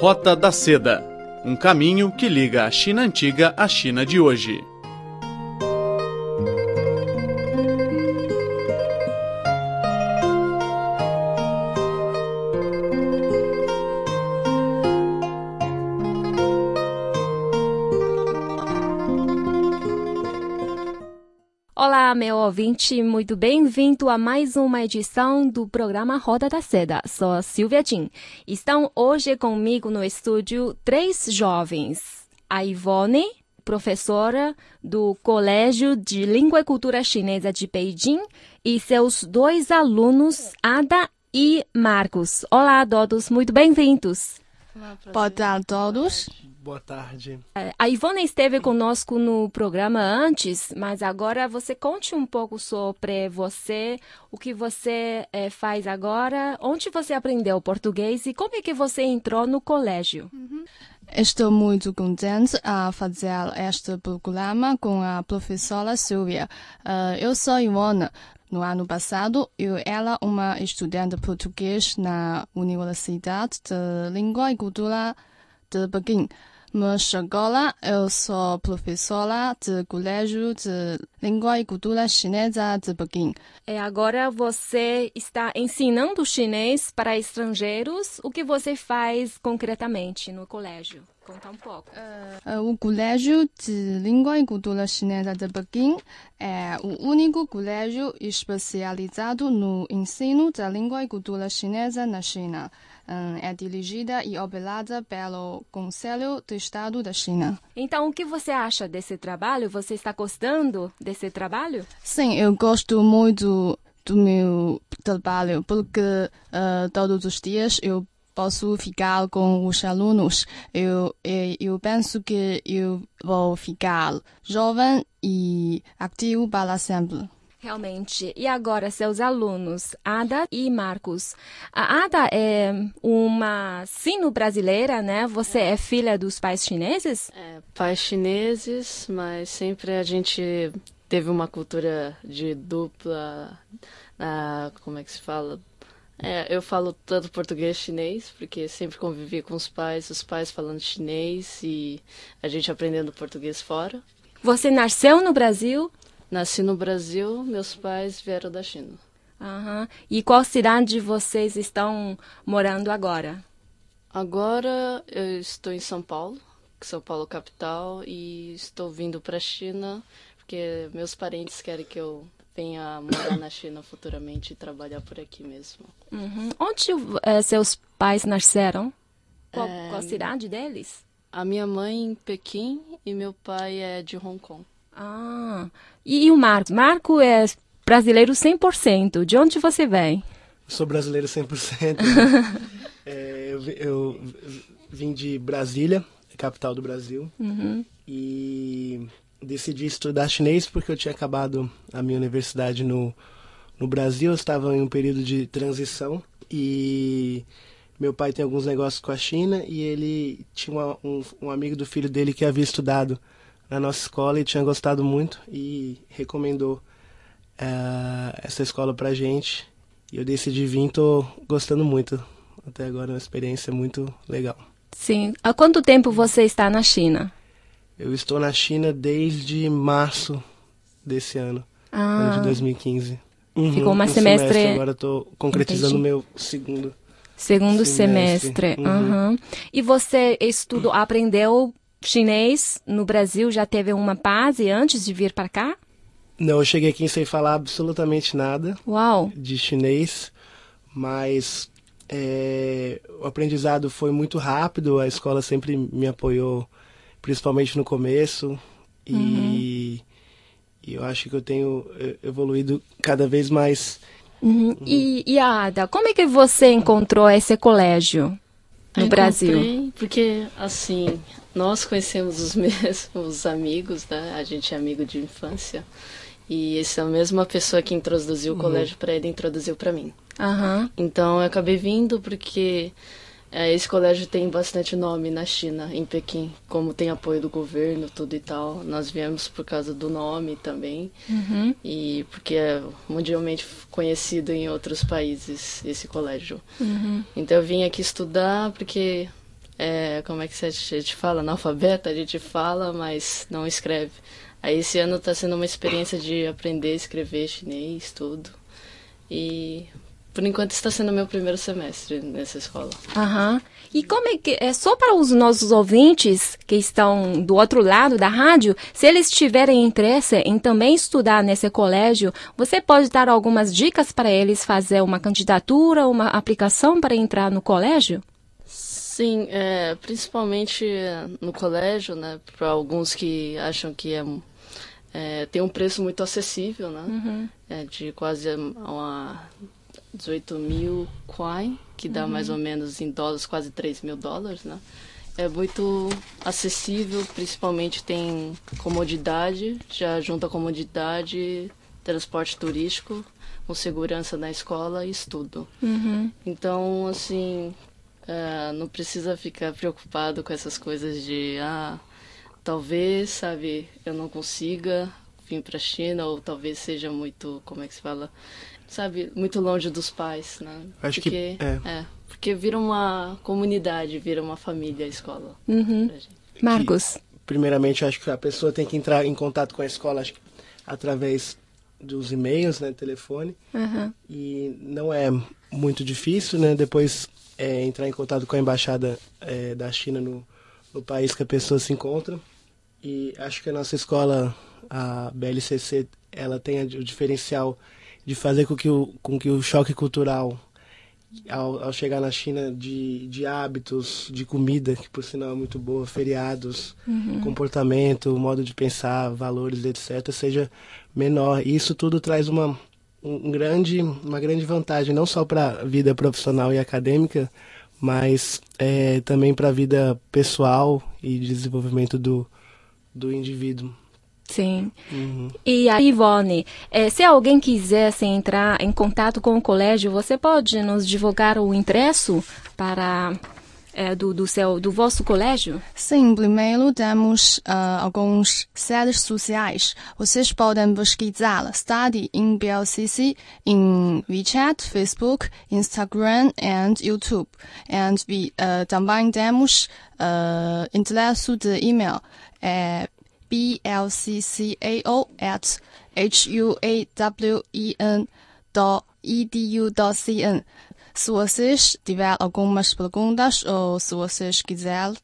Rota da Seda um caminho que liga a China antiga à China de hoje. Olá, ouvinte, muito bem-vindo a mais uma edição do programa Roda da Seda. Sou a Silvia Jin. Estão hoje comigo no estúdio três jovens. A Ivone, professora do Colégio de Língua e Cultura Chinesa de Beijing, e seus dois alunos, Ada e Marcos. Olá a todos, muito bem-vindos. Boa tarde a todos. Boa tarde. A Ivone esteve conosco no programa antes, mas agora você conte um pouco sobre você, o que você eh, faz agora, onde você aprendeu português e como é que você entrou no colégio. Estou muito contente a fazer este programa com a professora Silvia. Uh, eu sou Ivone. No ano passado, eu era uma estudante português na Universidade de Língua e Cultura de Pequim. Mas agora eu sou professora de Colégio de Língua e Cultura Chinesa de Pequim. E agora você está ensinando chinês para estrangeiros. O que você faz concretamente no colégio? Conta um pouco. Uh, o Colégio de Língua e Cultura Chinesa de Pequim é o único colégio especializado no ensino da língua e cultura chinesa na China. É dirigida e operada pelo Conselho de Estado da China. Então, o que você acha desse trabalho? Você está gostando desse trabalho? Sim, eu gosto muito do meu trabalho, porque uh, todos os dias eu posso ficar com os alunos. Eu, eu, eu penso que eu vou ficar jovem e ativo para sempre. Realmente. E agora, seus alunos, Ada e Marcos. A Ada é uma sino brasileira, né? Você é filha dos pais chineses? É, pais chineses, mas sempre a gente teve uma cultura de dupla. Uh, como é que se fala? É, eu falo tanto português e chinês, porque sempre convivi com os pais, os pais falando chinês e a gente aprendendo português fora. Você nasceu no Brasil? Nasci no Brasil, meus pais vieram da China. Uhum. E qual cidade vocês estão morando agora? Agora eu estou em São Paulo, São Paulo capital, e estou vindo para a China porque meus parentes querem que eu venha morar na China futuramente e trabalhar por aqui mesmo. Uhum. Onde é, seus pais nasceram? Qual, é... qual cidade deles? A minha mãe em Pequim e meu pai é de Hong Kong. Ah, e, e o Marco? Marco é brasileiro 100%. De onde você vem? Sou brasileiro 100%. é, eu, eu, vim de Brasília, capital do Brasil, uhum. e decidi estudar chinês porque eu tinha acabado a minha universidade no, no Brasil. Eu estava em um período de transição e meu pai tem alguns negócios com a China e ele tinha um, um amigo do filho dele que havia estudado na nossa escola e tinha gostado muito e recomendou uh, essa escola pra gente. E eu decidi vir, tô gostando muito. Até agora é uma experiência muito legal. Sim. Há quanto tempo você está na China? Eu estou na China desde março desse ano, ah. ano de 2015. Uhum, Ficou uma um semestre... semestre. Agora estou concretizando o meu segundo segundo semestre. semestre. Uhum. Uhum. E você estudou, aprendeu chinês no Brasil? Já teve uma base antes de vir para cá? Não, eu cheguei aqui sem falar absolutamente nada Uau. de chinês, mas é, o aprendizado foi muito rápido. A escola sempre me apoiou, principalmente no começo, e, Uhum. e eu acho que eu tenho evoluído cada vez mais. Uhum. E, e Ada, como é que você encontrou esse colégio no Eu Brasil? Porque, assim, nós conhecemos os mesmos amigos, né? A gente é amigo de infância. E essa é a mesma pessoa que introduziu o colégio para ele introduziu para mim. Aham. Então eu acabei vindo porque é, esse colégio tem bastante nome na China, em Pequim, como tem apoio do governo, tudo e tal. Nós viemos por causa do nome também Uhum. e porque é mundialmente conhecido em outros países esse colégio. Uhum. Então eu vim aqui estudar porque é, como é que a gente fala? Analfabeta, a gente fala, mas não escreve. Aí esse ano está sendo uma experiência de aprender a escrever chinês, tudo. E por enquanto está sendo meu primeiro semestre nessa escola. Aham. E como é que é só para os nossos ouvintes que estão do outro lado da rádio, se eles tiverem interesse em também estudar nesse colégio, você pode dar algumas dicas para eles fazer uma candidatura, uma aplicação para entrar no colégio? Sim, é, principalmente no colégio, né? Para alguns que acham que é, é, tem um preço muito acessível, né? Uhum. É, de quase uma 18 mil kwai, que dá uhum. mais ou menos em dólares quase 3 mil dólares, né? É muito acessível, principalmente tem comodidade, já junta comodidade, transporte turístico, com segurança na escola e estudo. Uhum. Então, assim, uh, não precisa ficar preocupado com essas coisas de, ah, talvez, sabe, eu não consiga vir para a China, ou talvez seja muito, como é que se fala, sabe, muito longe dos pais, né? Acho porque, que é. é. Porque vira uma comunidade, vira uma família a escola. Uhum. Marcos. Que, primeiramente, acho que a pessoa tem que entrar em contato com a escola acho, através dos e-mails, né, telefone. Uhum. E não é muito difícil, né? Depois é, entrar em contato com a embaixada é, da China no, no país que a pessoa se encontra. E acho que a nossa escola, a BLCC, ela tem o diferencial de fazer com que o, com que o choque cultural ao, ao chegar na China de, de hábitos, de comida, que por sinal é muito boa, feriados, uhum. comportamento, modo de pensar, valores, etc., seja menor. E isso tudo traz uma, um grande, uma grande vantagem, não só para a vida profissional e acadêmica, mas é, também para a vida pessoal e desenvolvimento do, do indivíduo. Sim. Uhum. E a Ivone, é, se alguém quisesse entrar em contato com o colégio, você pode nos divulgar o ingresso para é, do, do, seu, do vosso colégio? Sim, primeiro temos uh, alguns redes sociais. Vocês podem pesquisar Study in BLCC em WeChat, Facebook, Instagram e YouTube. And we, uh, também temos uh, endereço de e-mail. É blccao at huawen Se vocês tiverem algumas perguntas ou se vocês quiserem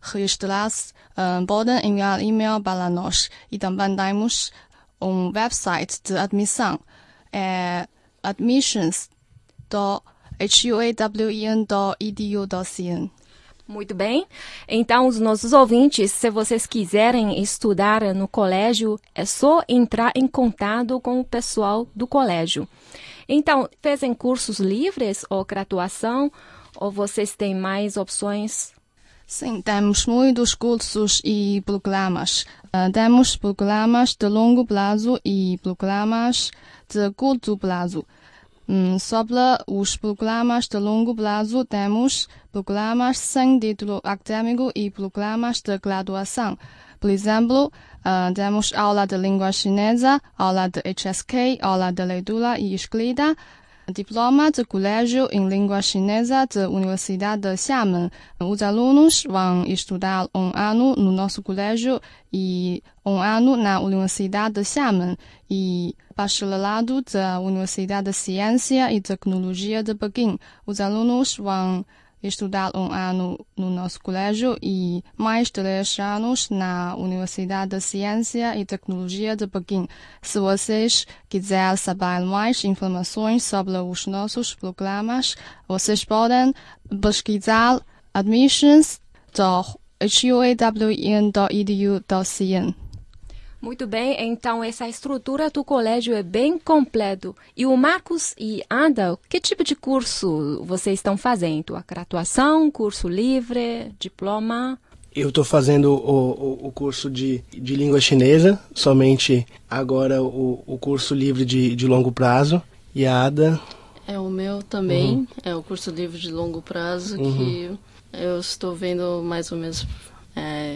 registrar-se, um, podem enviar e-mail para nós. E também temos um website de admissão. É admissions.huawen.edu.cn. Muito bem. Então, os nossos ouvintes, se vocês quiserem estudar no colégio, é só entrar em contato com o pessoal do colégio. Então, fazem cursos livres ou graduação? Ou vocês têm mais opções? Sim, temos muitos cursos e programas. Uh, temos programas de longo prazo e programas de curto prazo. Um, sobre os programas de longo prazo, temos programas sem título acadêmico e programas de graduação. Por exemplo, uh, temos aula de língua chinesa, aula de HSK, aula de leitura e escrita, diploma de colégio em língua chinesa da Universidade de Xiamen. Os alunos vão estudar um ano no nosso colégio e um ano na Universidade de Xiamen e bacharelado da Universidade de Ciência e Tecnologia de Pequim. Os alunos vão estudar um ano no nosso colégio e mais três anos na Universidade de Ciência e Tecnologia de Pequim. Se vocês quiserem saber mais informações sobre os nossos programas, vocês podem pesquisar admissions.huawen.edu.cn. Muito bem, então essa estrutura do colégio é bem completo. E o Marcos e Anda, que tipo de curso vocês estão fazendo? A graduação, curso livre, diploma? Eu estou fazendo o, o, o, curso de, de língua chinesa, somente agora o, o curso livre de, de longo prazo. E a Ada? É o meu também, uhum. é o curso livre de longo prazo uhum. que eu estou vendo mais ou menos é,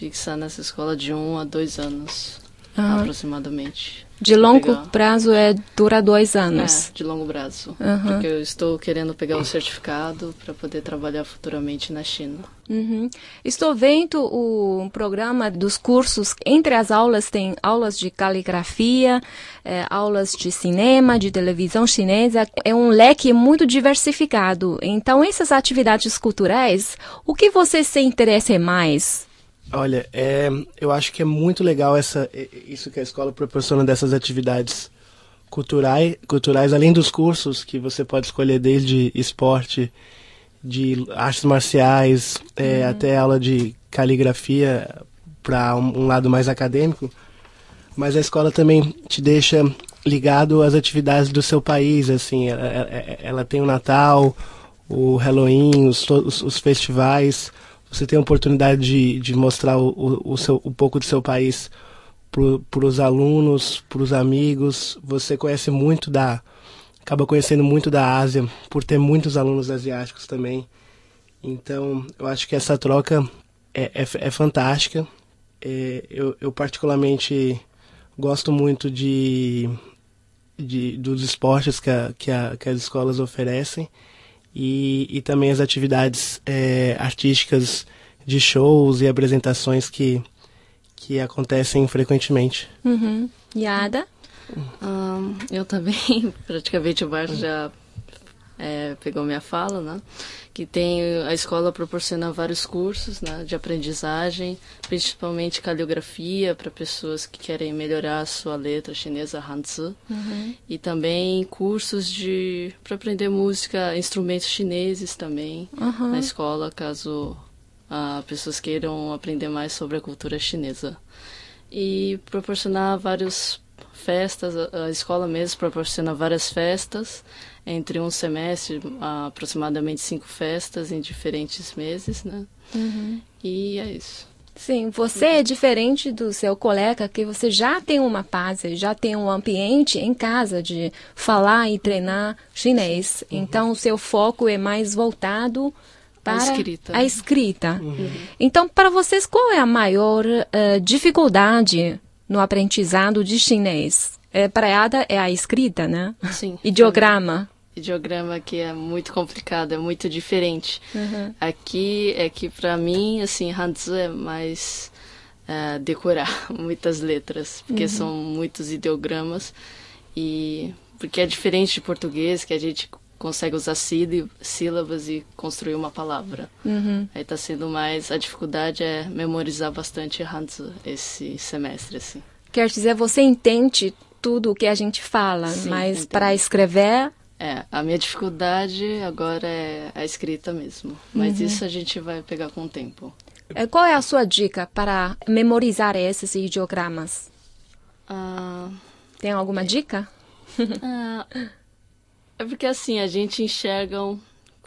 fixar nessa escola de um a dois anos. uhum. aproximadamente. De longo prazo é dura dois anos. É, de longo prazo. Uhum. Porque eu estou querendo pegar o certificado para poder trabalhar futuramente na China. Uhum. Estou vendo o programa dos cursos. Entre as aulas tem aulas de caligrafia, é, aulas de cinema, de televisão chinesa. É um leque muito diversificado. Então, essas atividades culturais, o que você se interessa mais? Olha, é, eu acho que é muito legal essa, isso que a escola proporciona dessas atividades culturais, culturais, além dos cursos que você pode escolher desde esporte, de artes marciais, é, uhum. até aula de caligrafia para um, um, lado mais acadêmico. Mas a escola também te deixa ligado às atividades do seu país, assim, ela, ela, tem o Natal, o Halloween, os, os, os festivais você tem a oportunidade de, de mostrar o, o, seu, um pouco do seu país para os alunos, para os amigos. Você conhece muito da. acaba conhecendo muito da Ásia, por ter muitos alunos asiáticos também. Então, eu acho que essa troca é, é, é fantástica. É, eu, eu, particularmente, gosto muito de, de dos esportes que, a, que, a, que as escolas oferecem e, e também as atividades é, artísticas de shows e apresentações que, que acontecem frequentemente. Uhum. Yada? Um, eu também, praticamente o Bart já é, pegou minha fala, né? Que tem a escola proporciona vários cursos, né, de aprendizagem, principalmente caligrafia para pessoas que querem melhorar a sua letra chinesa Hanzi, uhum. e também cursos de para aprender música, instrumentos chineses também uhum. na escola, caso ah, pessoas queiram aprender mais sobre a cultura chinesa. E proporcionar vários festas, a escola mesmo proporciona várias festas entre um semestre, aproximadamente cinco festas em diferentes meses, né? Uhum. E é isso. Sim, você é diferente do seu colega que você já tem uma base, já tem um ambiente em casa de falar e treinar chinês. Uhum. Então, o seu foco é mais voltado para a escrita. A escrita. Uhum. Então, para vocês, qual é a maior uh, dificuldade no aprendizado de chinês? É, para é a escrita, né? Sim. Ideograma ideograma que é muito complicado, é muito diferente. Uhum. Aqui é que para mim, assim, Hanzi é mais uh, decorar muitas letras, porque uhum. são muitos ideogramas e porque é diferente de português, que a gente consegue usar sílabas e construir uma palavra. Uhum. Aí está sendo mais a dificuldade é memorizar bastante Hanzi esse semestre assim. Quer dizer, você entende tudo o que a gente fala, Sim, mas para escrever é, a minha dificuldade agora é a escrita mesmo. Mas uhum. isso a gente vai pegar com o tempo. É, qual é a sua dica para memorizar esses ideogramas? Ah, Tem alguma é, dica? Ah, é porque assim, a gente enxerga,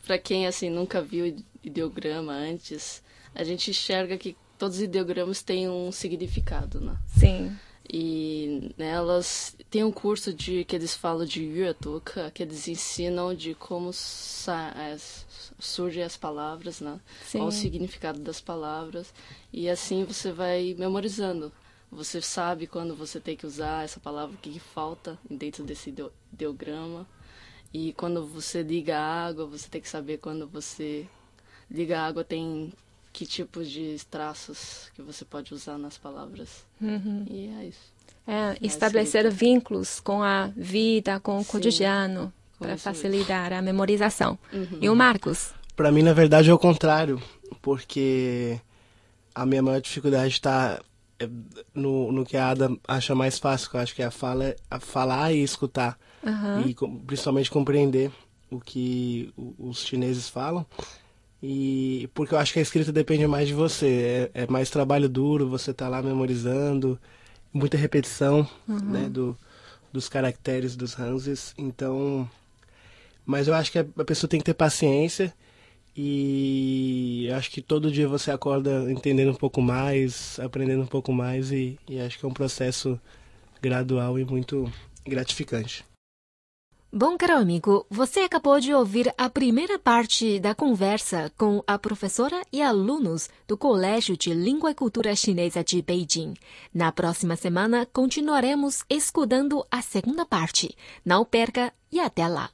para quem assim nunca viu ideograma antes, a gente enxerga que todos os ideogramas têm um significado, né? Sim. E nelas tem um curso de que eles falam de Yuetuk, que eles ensinam de como é, surgem as palavras, né? Sim. Qual o significado das palavras. E assim você vai memorizando. Você sabe quando você tem que usar essa palavra, o que, que falta dentro desse ideograma. E quando você liga a água, você tem que saber quando você liga a água tem que tipos de traços que você pode usar nas palavras. Uhum. E é isso. É, estabelecer vínculos com a vida, com o Sim. cotidiano, para facilitar a memorização. Uhum. E o Marcos? Para mim, na verdade, é o contrário, porque a minha maior dificuldade está é, no, no que a Ada acha mais fácil, que eu acho que é a, fala, a falar e escutar. Uhum. E principalmente compreender o que os chineses falam. E porque eu acho que a escrita depende mais de você. É, é mais trabalho duro, você tá lá memorizando, muita repetição uhum. né, do, dos caracteres dos Hanses. Então. Mas eu acho que a pessoa tem que ter paciência. E acho que todo dia você acorda entendendo um pouco mais, aprendendo um pouco mais, e, e acho que é um processo gradual e muito gratificante. Bom, caro amigo, você acabou de ouvir a primeira parte da conversa com a professora e alunos do Colégio de Língua e Cultura Chinesa de Beijing. Na próxima semana, continuaremos escutando a segunda parte. Não perca e até lá!